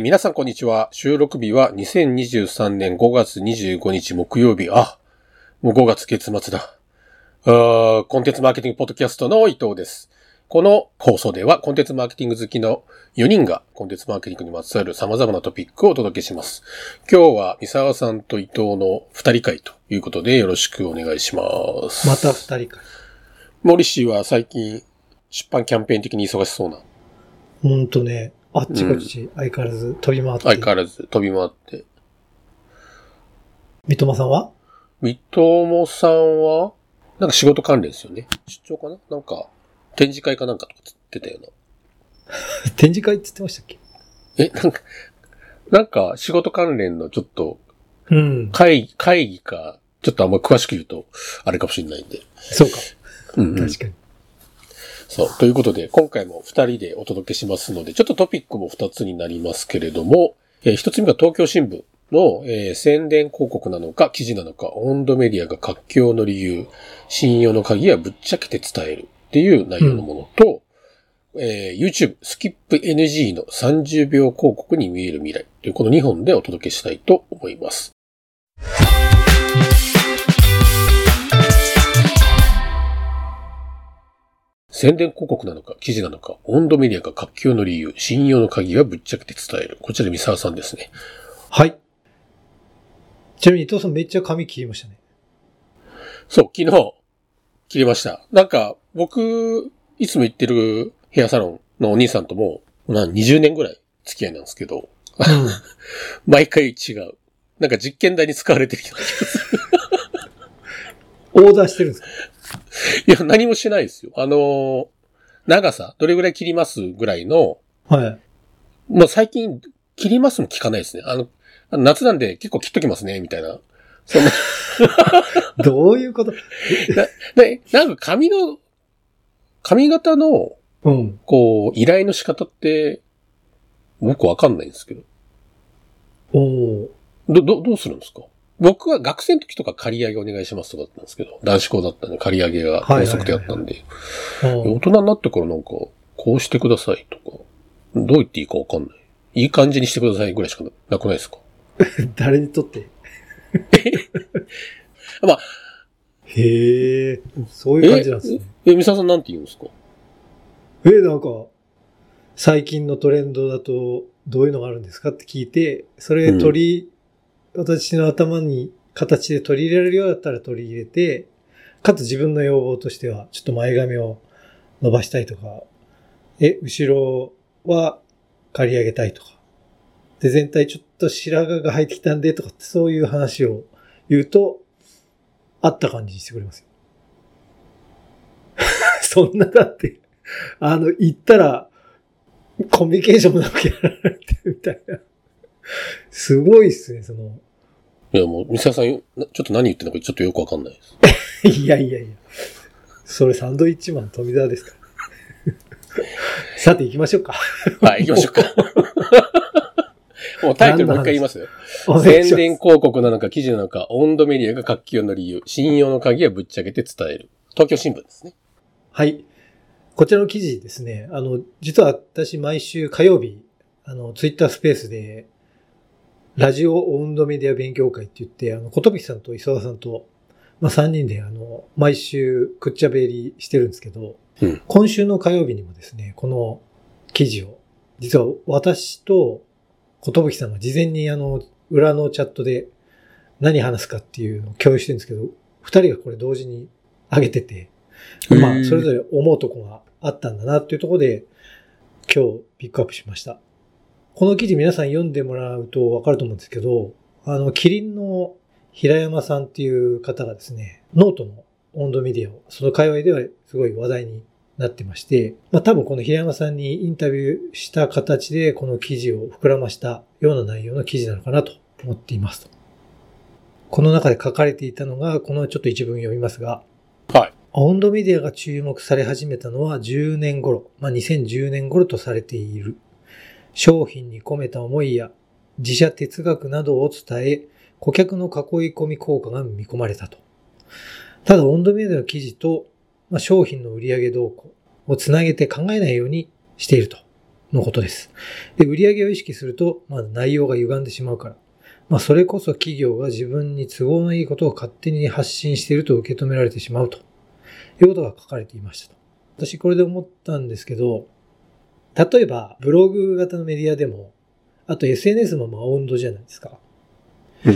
皆さんこんにちは。収録日は2023年5月25日木曜日。あ、もう5月月末だ。あーコンテンツマーケティングポッドキャストの伊藤です。この放送ではコンテンツマーケティング好きの4人がコンテンツマーケティングにまつわる様々なトピックをお届けします。今日は三沢さんと伊藤の2人会ということでよろしくお願いします。また二人か。森氏は最近出版キャンペーン的に忙しそうな。ほんとね、あっちこっち相変わらず飛び回って。相変わらず飛び回って。三笘さんは？三友さんは、なんか仕事関連ですよね。出張かな？なんか、展示会かなんかとかつってたよな。展示会って言ってましたっけ？え、なんか、なんか仕事関連のちょっとうん。会議、会議か、ちょっとあんま詳しく言うと、あれかもしれないんで。そうか。うん、うん。確かに。そう。ということで、今回も二人でお届けしますので、ちょっとトピックも二つになりますけれども、えー一つ目が東京新聞の、えー宣伝広告なのか、記事なのか、温度メディアが活況の理由、信用の鍵はぶっちゃけて伝えるっていう内容のものと、えー YouTube スキップ NG の30秒広告に見える未来というこの2本でお届けしたいと思います。宣伝広告なのか、記事なのか、温度メディアが活況の理由、信用の鍵はぶっちゃけて伝える。こちらで三沢さんですね。はい。ちなみに伊藤さんめっちゃ髪切りましたね。そう、昨日、切りました。なんか、僕、いつも行ってるヘアサロンのお兄さんとも、な20年ぐらい付き合いなんですけど、毎回違う。なんか実験台に使われてるような気がする。オーダーしてるんですか？いや、何もしないですよ。あのー長さ、どれぐらい切りますぐらいの、はい。もう最近、切りますも聞かないですね。あの、夏なんで結構切っときますね、みたいな。そんな、どういうこと？で、なんか髪の、髪型の、うん。こう、依頼の仕方って、僕わかんないんですけど。おーど、ど、どうするんですか？僕は学生の時とか借り上げお願いしますとかだったんですけど、男子校だったんで借り上げが高速であったんで、お大人になってからなんか、こうしてくださいとか、どう言っていいかわかんない。いい感じにしてくださいぐらいしかなくないですか？ー 誰にとって？まあ、へえ、そういう感じなんですね。え、三沢さんなんて言うんですか？え、なんか、最近のトレンドだとどういうのがあるんですかって聞いて、それ取り、私の頭に形で取り入れられるようだったら取り入れて、かつ自分の要望としては、ちょっと前髪を伸ばしたいとか、え、後ろは刈り上げたいとか、で、全体ちょっと白髪が生えてきたんでとかってそういう話を言うと、あった感じにしてくれますよ。そんなだって、あの、言ったら、コミュニケーションもなくやられてるみたいな。すごいっすね、その。いやもう、三沢さん、なちょっと何言ってるのかちょっとよくわかんないです。いやいやいや。それサンドイッチマン富澤ですか？ら。さて行きましょうか。はい、行きましょうか。もうタイトルもう一回言いますよ。宣伝広告なのか記事なのか、温度メディアが活気の理由、信用の鍵はぶっちゃけて伝える。東京新聞ですね。はい。こちらの記事ですね。あの、実は私毎週火曜日、あの、ツイッタースペースで、ラジオ温度メディア勉強会って言って、あの、ことぶきさんと磯田さんと、まあ、3人で、あの、毎週くっちゃべりしてるんですけど、うん今週の火曜日にもですね、この記事を、実は私とことぶきさんが事前にあの、裏のチャットで何話すかっていうのを共有してるんですけど、二人がこれ同時に上げてて、まあ、それぞれ思うとこがあったんだなっていうところで、今日ピックアップしました。この記事皆さん読んでもらうとわかると思うんですけど、あの、キリンの平山さんっていう方がですね、ノートのオウンドメディアを、その界隈ではすごい話題になってまして、まあ多分この平山さんにインタビューした形でこの記事を膨らましたような内容の記事なのかなと思っていますと。この中で書かれていたのが、このちょっと一文読みますが、はい。温度メディアが注目され始めたのは10年頃、まあ、2010年頃とされている。商品に込めた思いや自社哲学などを伝え、顧客の囲い込み効果が見込まれたと。ただ、温度メディアの記事と、まあ、商品の売上動向をつなげて考えないようにしているとのことです。で、売上を意識すると、まあ内容が歪んでしまうから。まあそれこそ企業が自分に都合のいいことを勝手に発信していると受け止められてしまうということが書かれていました。私これで思ったんですけど、例えばブログ型のメディアでも、あと SNS もまあ温度じゃないですか。うん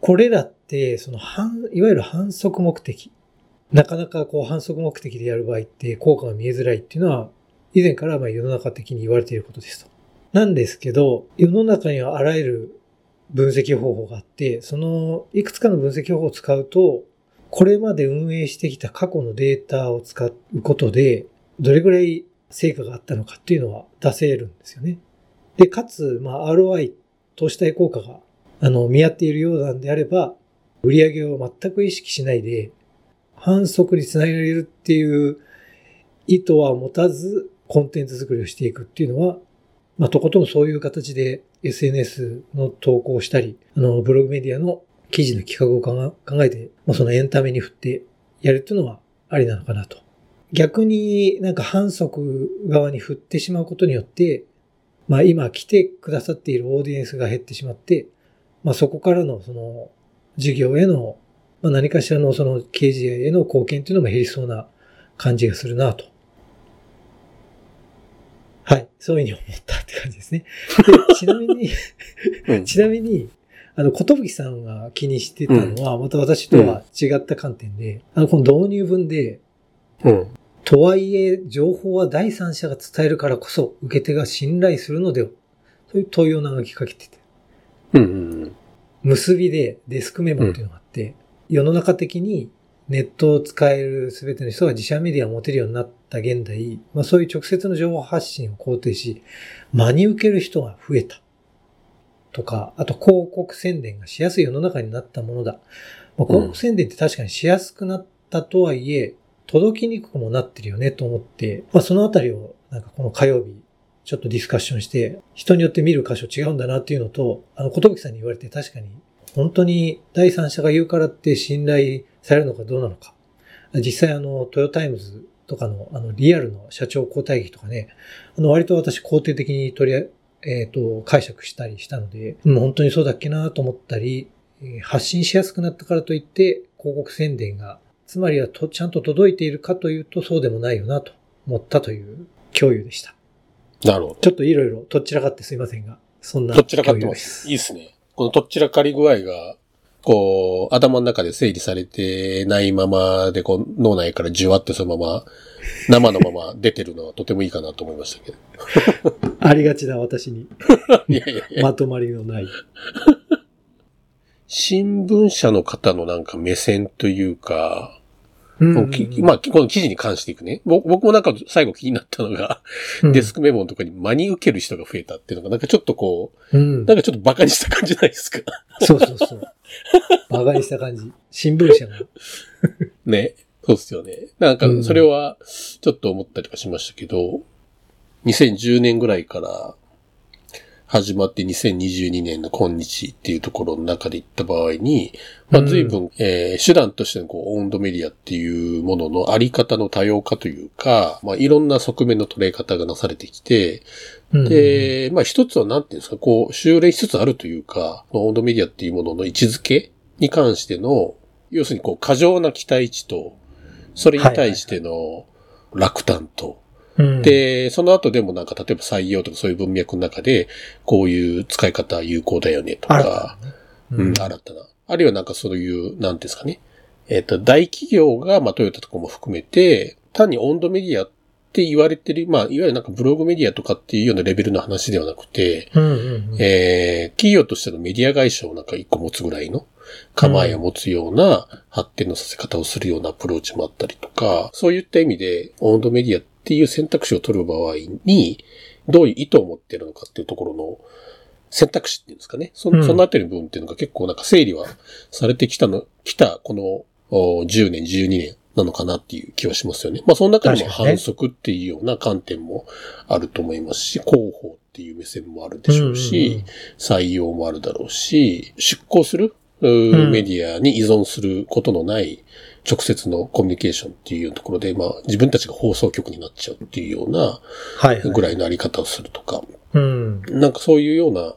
これらって、その反、いわゆる反則目的。なかなかこう反則目的でやる場合って効果が見えづらいっていうのは、以前からまあ世の中的に言われていることですと。なんですけど、世の中にはあらゆる分析方法があって、そのいくつかの分析方法を使うと、これまで運営してきた過去のデータを使うことで、どれぐらい成果があったのかっていうのは出せるんですよね。で、かつ、まあ ROI、投資対効果が、あの、見合っているようなんであれば、売上を全く意識しないで、反則につなげられるっていう意図は持たず、コンテンツ作りをしていくっていうのは、まあ、とことんそういう形で SNS の投稿をしたり、あの、ブログメディアの記事の企画を考え考えて、まあ、そのエンタメに振ってやるっていうのはありなのかなと。逆になんか反則側に振ってしまうことによって、まあ今来てくださっているオーディエンスが減ってしまって、まあそこからのその事業への、まあ何かしらのその経営事への貢献っていうのも減りそうな感じがするなと。はい。そういうふうに思ったって感じですね。で、ちなみに、うん。ちなみに、あの、ことぶきさんが気にしてたのは、また私とは違った観点で、あの、この導入文で、うん。とはいえ、情報は第三者が伝えるからこそ、受け手が信頼するのでは、そういう問いを長きかけてて。うん。うん。結びでデスクメモっていうのがあって、世の中的にネットを使える全ての人が自社メディアを持てるようになった現代、まあそういう直接の情報発信を肯定し、真に受ける人が増えた。とか、あと広告宣伝がしやすい世の中になったものだ。まあ、広告宣伝って確かにしやすくなったとはいえ、届きにくくもなってるよねと思って、まあそのあたりをなんかこの火曜日、ちょっとディスカッションして、人によって見る箇所違うんだなっていうのと、あの、ことぶきさんに言われて確かに、本当に第三者が言うからって信頼されるのかどうなのか。実際あの、トヨタイムズとかの、あの、リアルの社長交代劇とかね、あの、割と私肯定的に取りあえっ、と、解釈したりしたので、もう本当にそうだっけなと思ったり、発信しやすくなったからといって、広告宣伝が、つまりはとちゃんと届いているかというと、そうでもないよなと思ったという共有でした。なるほど。ちょっといろいろとっちらかってすいませんが、そんなとっちらかってま。すいいですね。このとっちらかり具合が、こう、頭の中で整理されてないままで、こう、脳内からじゅわってそのまま、生のまま出てるのはとてもいいかなと思いましたけど。ありがちな私に いやいやいや。まとまりのない。新聞社の方のなんか目線というか、まあ、この記事に関していくね。ぼ僕もなんか最後気になったのが、デスクメモのとこに真に受ける人が増えたっていうのが、なんかちょっとこう、うんなんかちょっと馬鹿にした感じじゃないですか。そうそうそう。馬鹿にした感じ。新聞社が。ね。そうですよね。なんか、それは、ちょっと思ったりとかしましたけど、2010年ぐらいから始まって2022年の今日っていうところの中で言った場合に、まあ、随分、えー手段としてのこう、オウンドメディアっていうもののあり方の多様化というか、まあ、いろんな側面の捉え方がなされてきて、うん、で、まあ一つはなんていうんですか、こう、修練しつつあるというか、オウンドメディアっていうものの位置づけに関しての、要するにこう、過剰な期待値と、それに対しての落胆と、うん、で、その後でもなんか、例えば採用とかそういう文脈の中で、こういう使い方有効だよねとか、うん、新たな。あるいはなんかそういう、なんですかね。えっ、と、大企業が、まあトヨタとかも含めて、単にオウンドメディアって言われてる、まあ、いわゆるなんかブログメディアとかっていうようなレベルの話ではなくて、うんうんうん、えー、企業としてのメディア会社をなんか一個持つぐらいの構えを持つような発展のさせ方をするようなアプローチもあったりとか、そういった意味で、オウンドメディアっていう選択肢を取る場合に、どういう意図を持っているのかっていうところの選択肢っていうんですかね。そ,、うんそのあたりの部分っていうのが結構なんか整理はされてきたの、来たこのお10年、12年なのかなっていう気はしますよね。まあその中にね反則っていうような観点もあると思いますし、広報っていう目線もあるでしょうし、採用もあるだろうし、出向する、メディアに依存することのない直接のコミュニケーションっていうところで、まあ自分たちが放送局になっちゃうっていうようなはい、はい。ぐらいのあり方をするとか、うん。なんかそういうような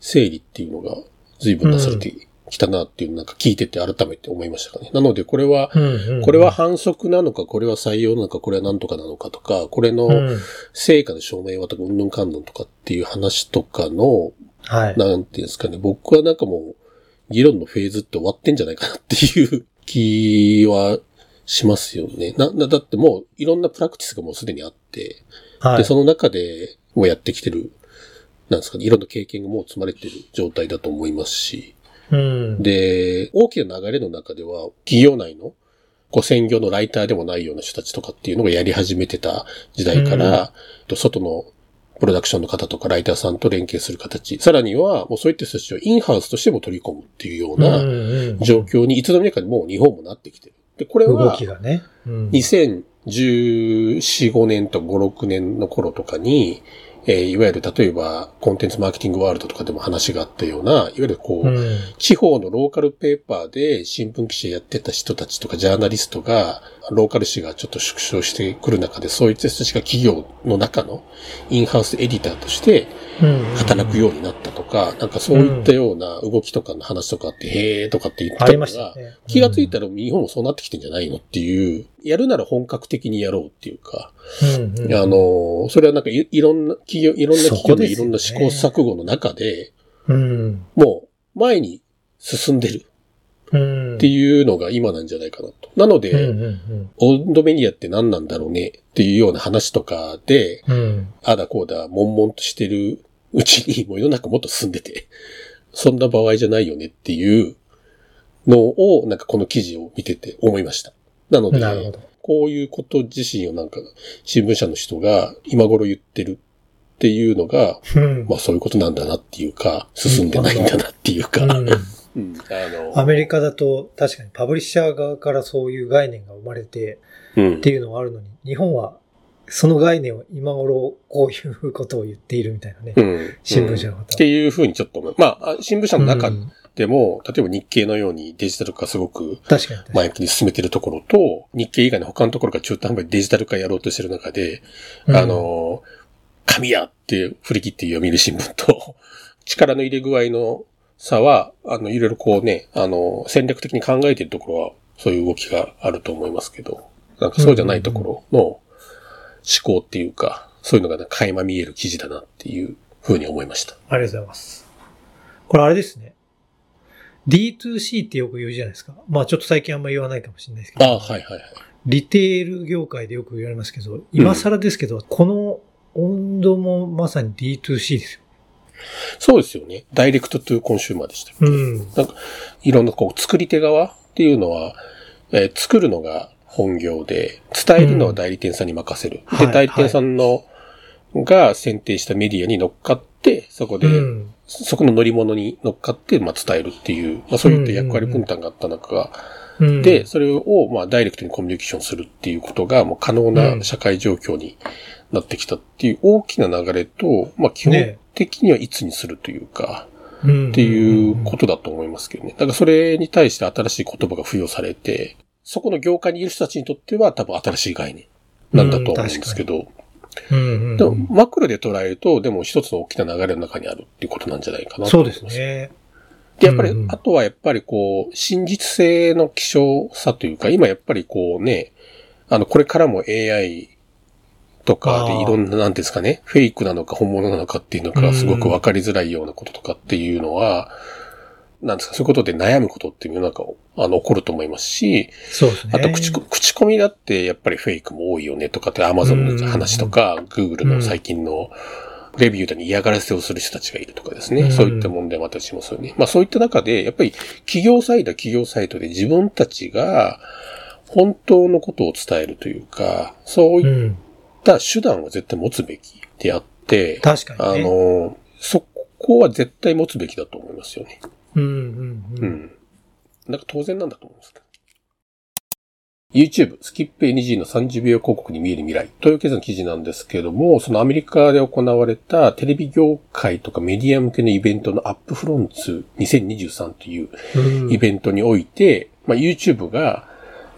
整理っていうのが随分なされてきたなっていうのなんか聞いてて改めて思いましたかね。なのでこれは、うんうんこれは、反則なのか、これは採用なのか、これは何とかなのかとか、これのうん。成果の証明はとか、うんぬんかんぬんとかっていう話とかの、はい。なんていうんですかね、僕はなんかもう、議論のフェーズって終わってんじゃないかなっていう気はしますよね。な、なだってもう、いろんなプラクティスがもうすでにあって、はい。で、その中でもうやってきてる、なんですかね、いろんな経験がもう積まれてる状態だと思いますし、うん。で、大きな流れの中では、企業内の、こう専業のライターでもないような人たちとかっていうのがやり始めてた時代から、と外のプロダクションの方とかライターさんと連携する形、さらにはもうそういった人たちをインハウスとしても取り込むっていうような状況にいつの間にかもう日本もなってきてる。で、これ動はきがね。うん。2014、5年と5、6年の頃とかに、えーいわゆる例えばコンテンツマーケティングワールドとかでも話があったような、いわゆるこう、うん。地方のローカルペーパーで新聞記者やってた人たちとかジャーナリストが、ローカル誌がちょっと縮小してくる中で、そういった人たちが企業の中のインハウスエディターとしてうん。働くようになったとか、なんかそういったような動きとかの話とかって、へーとかって言ってたのが、ね。気がついたら日本もそうなってきてんじゃないのっていう、やるなら本格的にやろうっていうか、うんうんあの、それはなんかいいろんな企業、いろんな企業でいろんな試行錯誤の中で、うん。もう前に進んでる。うん。っていうのが今なんじゃないかなと。なので、うんうんオンドメディアって何なんだろうねっていうような話とかで、うん。うん。あだこうだ、悶々としてるうちにもう世の中もっと進んでて、そんな場合じゃないよねっていうのを、なんかこの記事を見てて思いました。なので、なるほど。こういうこと自身をなんか新聞社の人が今頃言ってるっていうのが、うん。まあそういうことなんだなっていうか、進んでないんだなっていうか、うん。うん。あの、アメリカだと確かにパブリッシャー側からそういう概念が生まれてうん。っていうのがあるのに、日本はその概念を今頃こういうことを言っているみたいなね。うん。新聞社の方っていうふうにちょっと思う。まあ、あ新聞社の中うんでも、例えば日経のようにデジタル化すごく。前向きに進めてるところと、日経以外の他のところが中途半端にデジタル化やろうとしてる中で、うんあ、の、神やって振り切って読売新聞と、力の入れ具合の差は、あの、いろいろこうね、あの、戦略的に考えているところは、そういう動きがあると思いますけど、なんかそうじゃないところの思考っていうか、そういうのが垣間見える記事だなっていうふうに思いました。ありがとうございます。これあれですね。D2C ってよく言うじゃないですか。まあちょっと最近あんま言わないかもしれないですけど。あはいはいはい。リテール業界でよく言われますけど、今更ですけど、このオウンドもまさに D2C ですよ。そうですよね。 Direct to Consumer でした。うん。いろんなこう作り手側っていうのは、えー作るのが本業で、伝えるのは代理店さんに任せる。で、うんはい代理店さんの、が選定したメディアに乗っかって、そこで、うん。そこの乗り物に乗っかって、まあ、伝えるっていう、まあ、そういった役割分担があった中で、、それを、まあ、ダイレクトにコミュニケーションするっていうことが、もう可能な社会状況になってきたっていう大きな流れと、まあ、基本的にはいつにするというか、っっていうことだと思いますけどね。だからそれに対して新しい言葉が付与されて、そこの業界にいる人たちにとっては多分新しい概念なんだと思うんですけど、うんうんでもマクロで捉えると、でも一つの大きな流れの中にあるっていうことなんじゃないかなとそうです。すね。で、やっぱりうんう、んあとはやっぱりこう、真実性の希少さというか、今やっぱりこうね、あの、これからも AI とかでいろんな、なんていうんですかね、フェイクなのか本物なのかっていうのがすごくわかりづらいようなこととかっていうのは、なんですか、そういうことで悩むことっていうのが、あの、起こると思いますし、そうですね。あと口コ、口コミだってやっぱりフェイクも多いよねとかって Amazon の話とか、Google の最近のレビューで嫌がらせをする人たちがいるとかですね。うんそういった問題もあったりしますよね。まあそういった中で、やっぱり企業サイドは企業サイトで自分たちが本当のことを伝えるというか、そういっうん。た手段は絶対持つべきであって、あ確かにね。の、そこは絶対持つべきだと思いますよね。うんうんううん。ん。なんか当然なんだと思いますけど。YouTube、スキップ NG の30秒広告に見える未来という経済の記事なんですけども、そのアメリカで行われたテレビ業界とかメディア向けのイベントのアップフロンツ2023といううんイベントにおいて、まあ、YouTube が、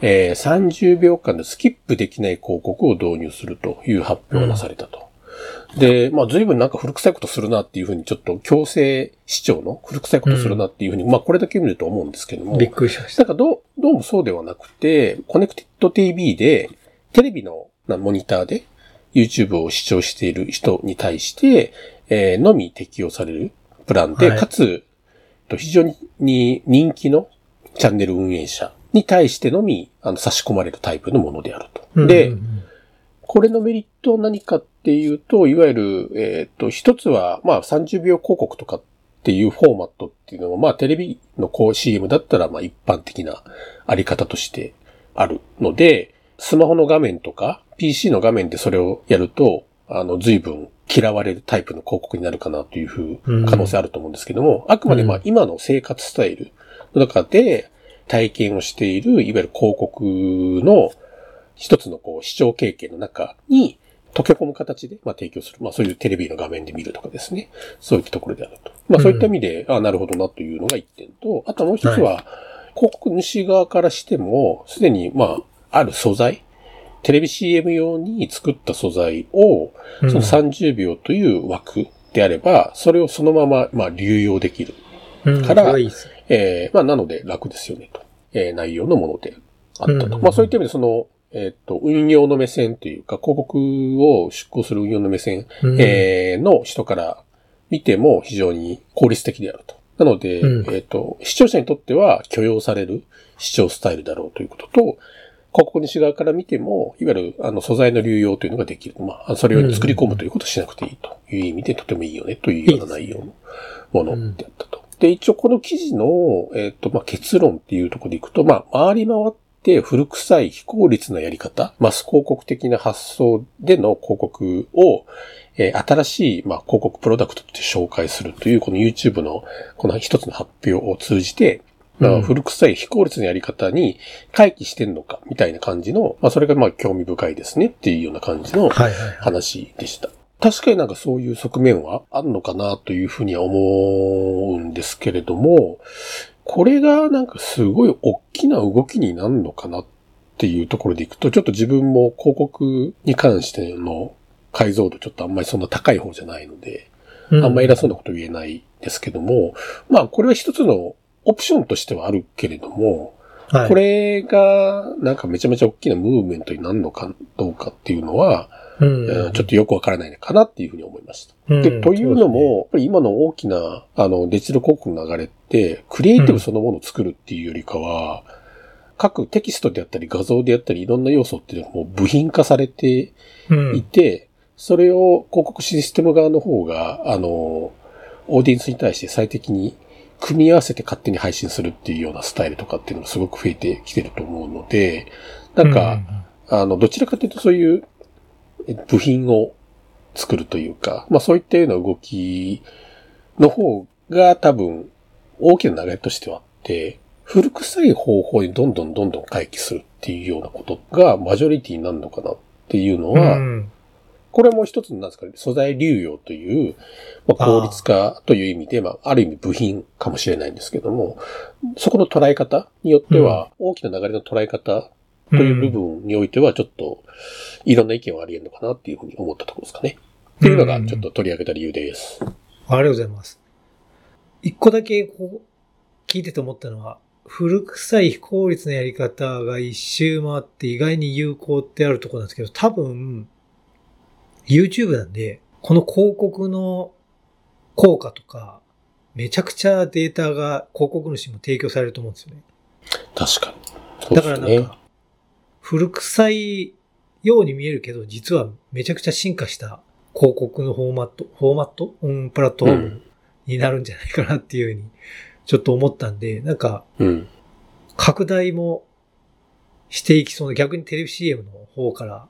えー30秒間でスキップできない広告を導入するという発表がなされたと。で、まあ随分なんか古臭いことするなっていうふうにちょっと強制視聴の古臭いことするなっていうふうに、まあこれだけ見ると思うんですけども。びっくりしました。なんかどう、どうもそうではなくて、 Connected TV で、テレビのなモニターで YouTube を視聴している人に対して、えーのみ適用されるプランで、はいかつ、と非常に人気のチャンネル運営者に対してのみ、あの、差し込まれるタイプのものであると。で、うんうんこれのメリットは何かっていうと、いわゆる、えっ、と、一つは、まあ30秒広告とかっていうフォーマットっていうのは、まあテレビのこう CM だったら、まあ一般的なあり方としてあるので、スマホの画面とか PC の画面でそれをやると、あの、随分嫌われるタイプの広告になるかなというふううん可能性あると思うんですけども、あくまでまあうん。今の生活スタイルの中で体験をしている、いわゆる広告の一つのこう視聴経験の中に溶け込む形で、まあ、提供する。まあそういうテレビの画面で見るとかですね。そういったところであると。まあそういった意味で、あなるほどなというのが一点と、あともう一つは、広告主側からしても、すでにまあ、ある素材、テレビ CM 用に作った素材を、うんその30秒という枠であれば、それをそのまま、まあ、流用できる。うんからそれはいいですね。えーまあ、なので楽ですよね、と。えー内容のものであったと。うんまあ、そういった意味で、その、えーっと、運用の目線というか、広告を出稿する運用の目線、うんえーの人から見ても非常に効率的であると。なので、うんえーっと、視聴者にとっては許容される視聴スタイルだろうということと、広告主側から見ても、いわゆるあの素材の流用というのができる。まあ、それを作り込むということをしなくていいという意味でとてもいいよねというような内容のものであったと。で、一応この記事の、えっ、と、まあ、結論っていうところでいくと、まあ、回り回って古臭い非効率なやり方、マス広告的な発想での広告を、えー新しい、まあ、広告プロダクトとして紹介するという、この YouTube のこの一つの発表を通じて、まあ、うん古臭い非効率なやり方に回帰してんのか、みたいな感じの、まあ、それがまあ、興味深いですねっていうような感じのはいはいはい。話でした。確かになんかそういう側面はあるのかなというふうには思うんですけれども、これがなんかすごい大きな動きになるのかなっていうところでいくと、ちょっと自分も広告に関しての解像度ちょっとあんまりそんな高い方じゃないので、うん。あんまり偉そうなこと言えないですけども、まあこれは一つのオプションとしてはあるけれども、はい。これがなんかめちゃめちゃ大きなムーブメントになるのかどうかっていうのは、うん。えーちょっとよくわからないのかなっていうふうに思いました。うん。で、というのも、やっぱり今の大きな、あの、デジタル広告の流れって、クリエイティブそのものを作るっていうよりかは、各テキストであったり画像であったりいろんな要素っていうのがもう部品化されてうん。いて、それを広告システム側の方が、あの、オーディエンスに対して最適に組み合わせて勝手に配信するっていうようなスタイルとかっていうのがすごく増えてきてると思うので、なんか、あの、どちらかというとそういうえ部品を作るというか、まあそういったような動きの方が多分大きな流れとしてはあって、古臭い方法にどんどんどんどん回帰するっていうようなことがマジョリティになるのかなっていうのうんは、うんこれも一つのなんですかね、素材流用という、まあ、効率化という意味で、まあ、ある意味部品かもしれないんですけども、そこの捉え方によっては、大きな流れの捉え方という部分においては、ちょっと、いろんな意見はあり得るのかなっていうふうに思ったところですかね。っていうのが、ちょっと取り上げた理由です。ありがとうございます。一個だけこう、聞いてて思ったのは、古臭い非効率なやり方が一周回って意外に有効ってあるところなんですけど、多分、YouTube なんで、この広告の効果とか、めちゃくちゃデータが広告主も提供されると思うんですよね。確かに。そうだ。からなんか、古臭いように見えるけど、実はめちゃくちゃ進化した広告のフォーマット、フォーマット？うん、プラットフォームうん。になるんじゃないかなっていうふうに、ちょっと思ったんで、なんか、うん。拡大もしていきそうな、逆にテレビ CM の方から、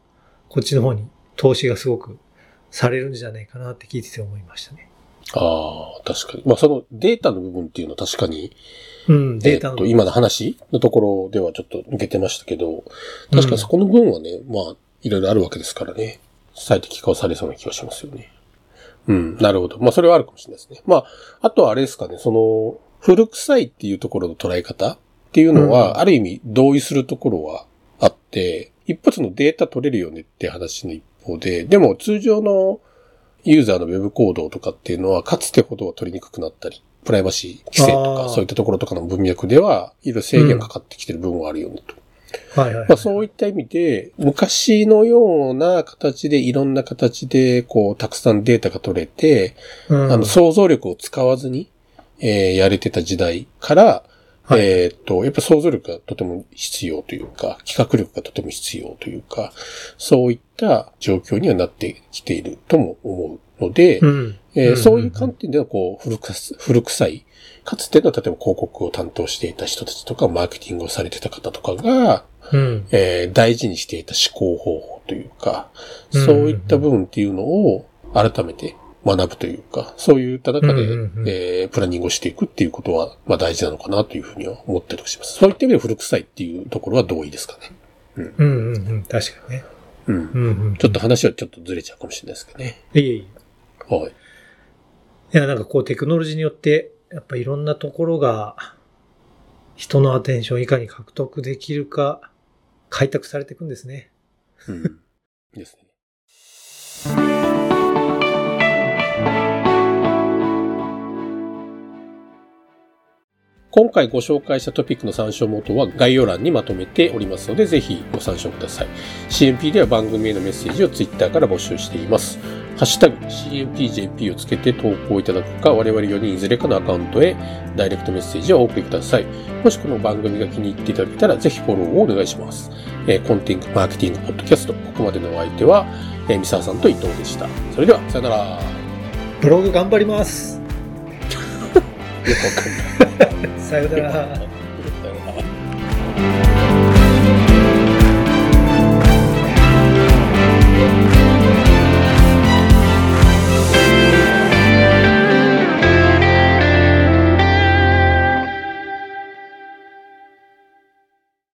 こっちの方に投資がすごくされるんじゃないかなって聞いてて思いましたね。ああ、確かに。まあ、そのデータの部分っていうのは確かに、うん、データの。えっと、今の話のところではちょっと抜けてましたけど、確かにそこの分はね、まあ、いろいろあるわけですからね。最適化をされそうな気がしますよね。うん、なるほど。まあ、それはあるかもしれないですね。まあ、あとはあれですかね、その、古臭いっていうところの捉え方っていうのは、うんある意味同意するところはあって、一発のデータ取れるよねって話の一方で、でも通常のユーザーのウェブコードとかっていうのは、かつてほどは取りにくくなったり、プライバシー規制とか、そういったところとかの文脈では、いろいろ制限がかかってきてる部分はあるよねと。はいはい。まあ、そういった意味で、昔のような形で、いろんな形で、こう、たくさんデータが取れて、うんあの、想像力を使わずに、えーやれてた時代から、はいえーっと、やっぱ想像力がとても必要というか、企画力がとても必要というか、そういった状況にはなってきているとも思うので、うん。えーうんそういう観点では、こう、古くさ、古臭い、かつての、例えば広告を担当していた人たちとか、マーケティングをされてた方とかが、うん。えー大事にしていた思考方法というか、うんそういった部分っていうのを改めて学ぶというか、そういった中で、うんうんうんえープランニングをしていくっていうことは、まあ大事なのかなというふうには思ったりします。そういった意味で古臭いっていうところは同意ですかね。うんうんうん。確かにね。うん。うんうん。ちょっと話はちょっとずれちゃうかもしれないですけどね。いえいえ。はい。いや、なんかこうテクノロジーによって、やっぱいろんなところが、人のアテンションをいかに獲得できるか、開拓されていくんですね。うん。ですね。今回ご紹介したトピックの参照元は概要欄にまとめておりますので、ぜひご参照ください。CMP では番組へのメッセージを Twitter から募集しています。ハッシュタグ CMPJP をつけて投稿いただくか、我々4人いずれかのアカウントへダイレクトメッセージをお送りください。もしこの番組が気に入っていただけたら、ぜひフォローをお願いします。えーコンテンツマーケティングポッドキャスト、ここまでのお相手は、えー三沢さんと伊藤でした。それでは、さよなら。ブログ頑張ります。よくわかんない。さよなら。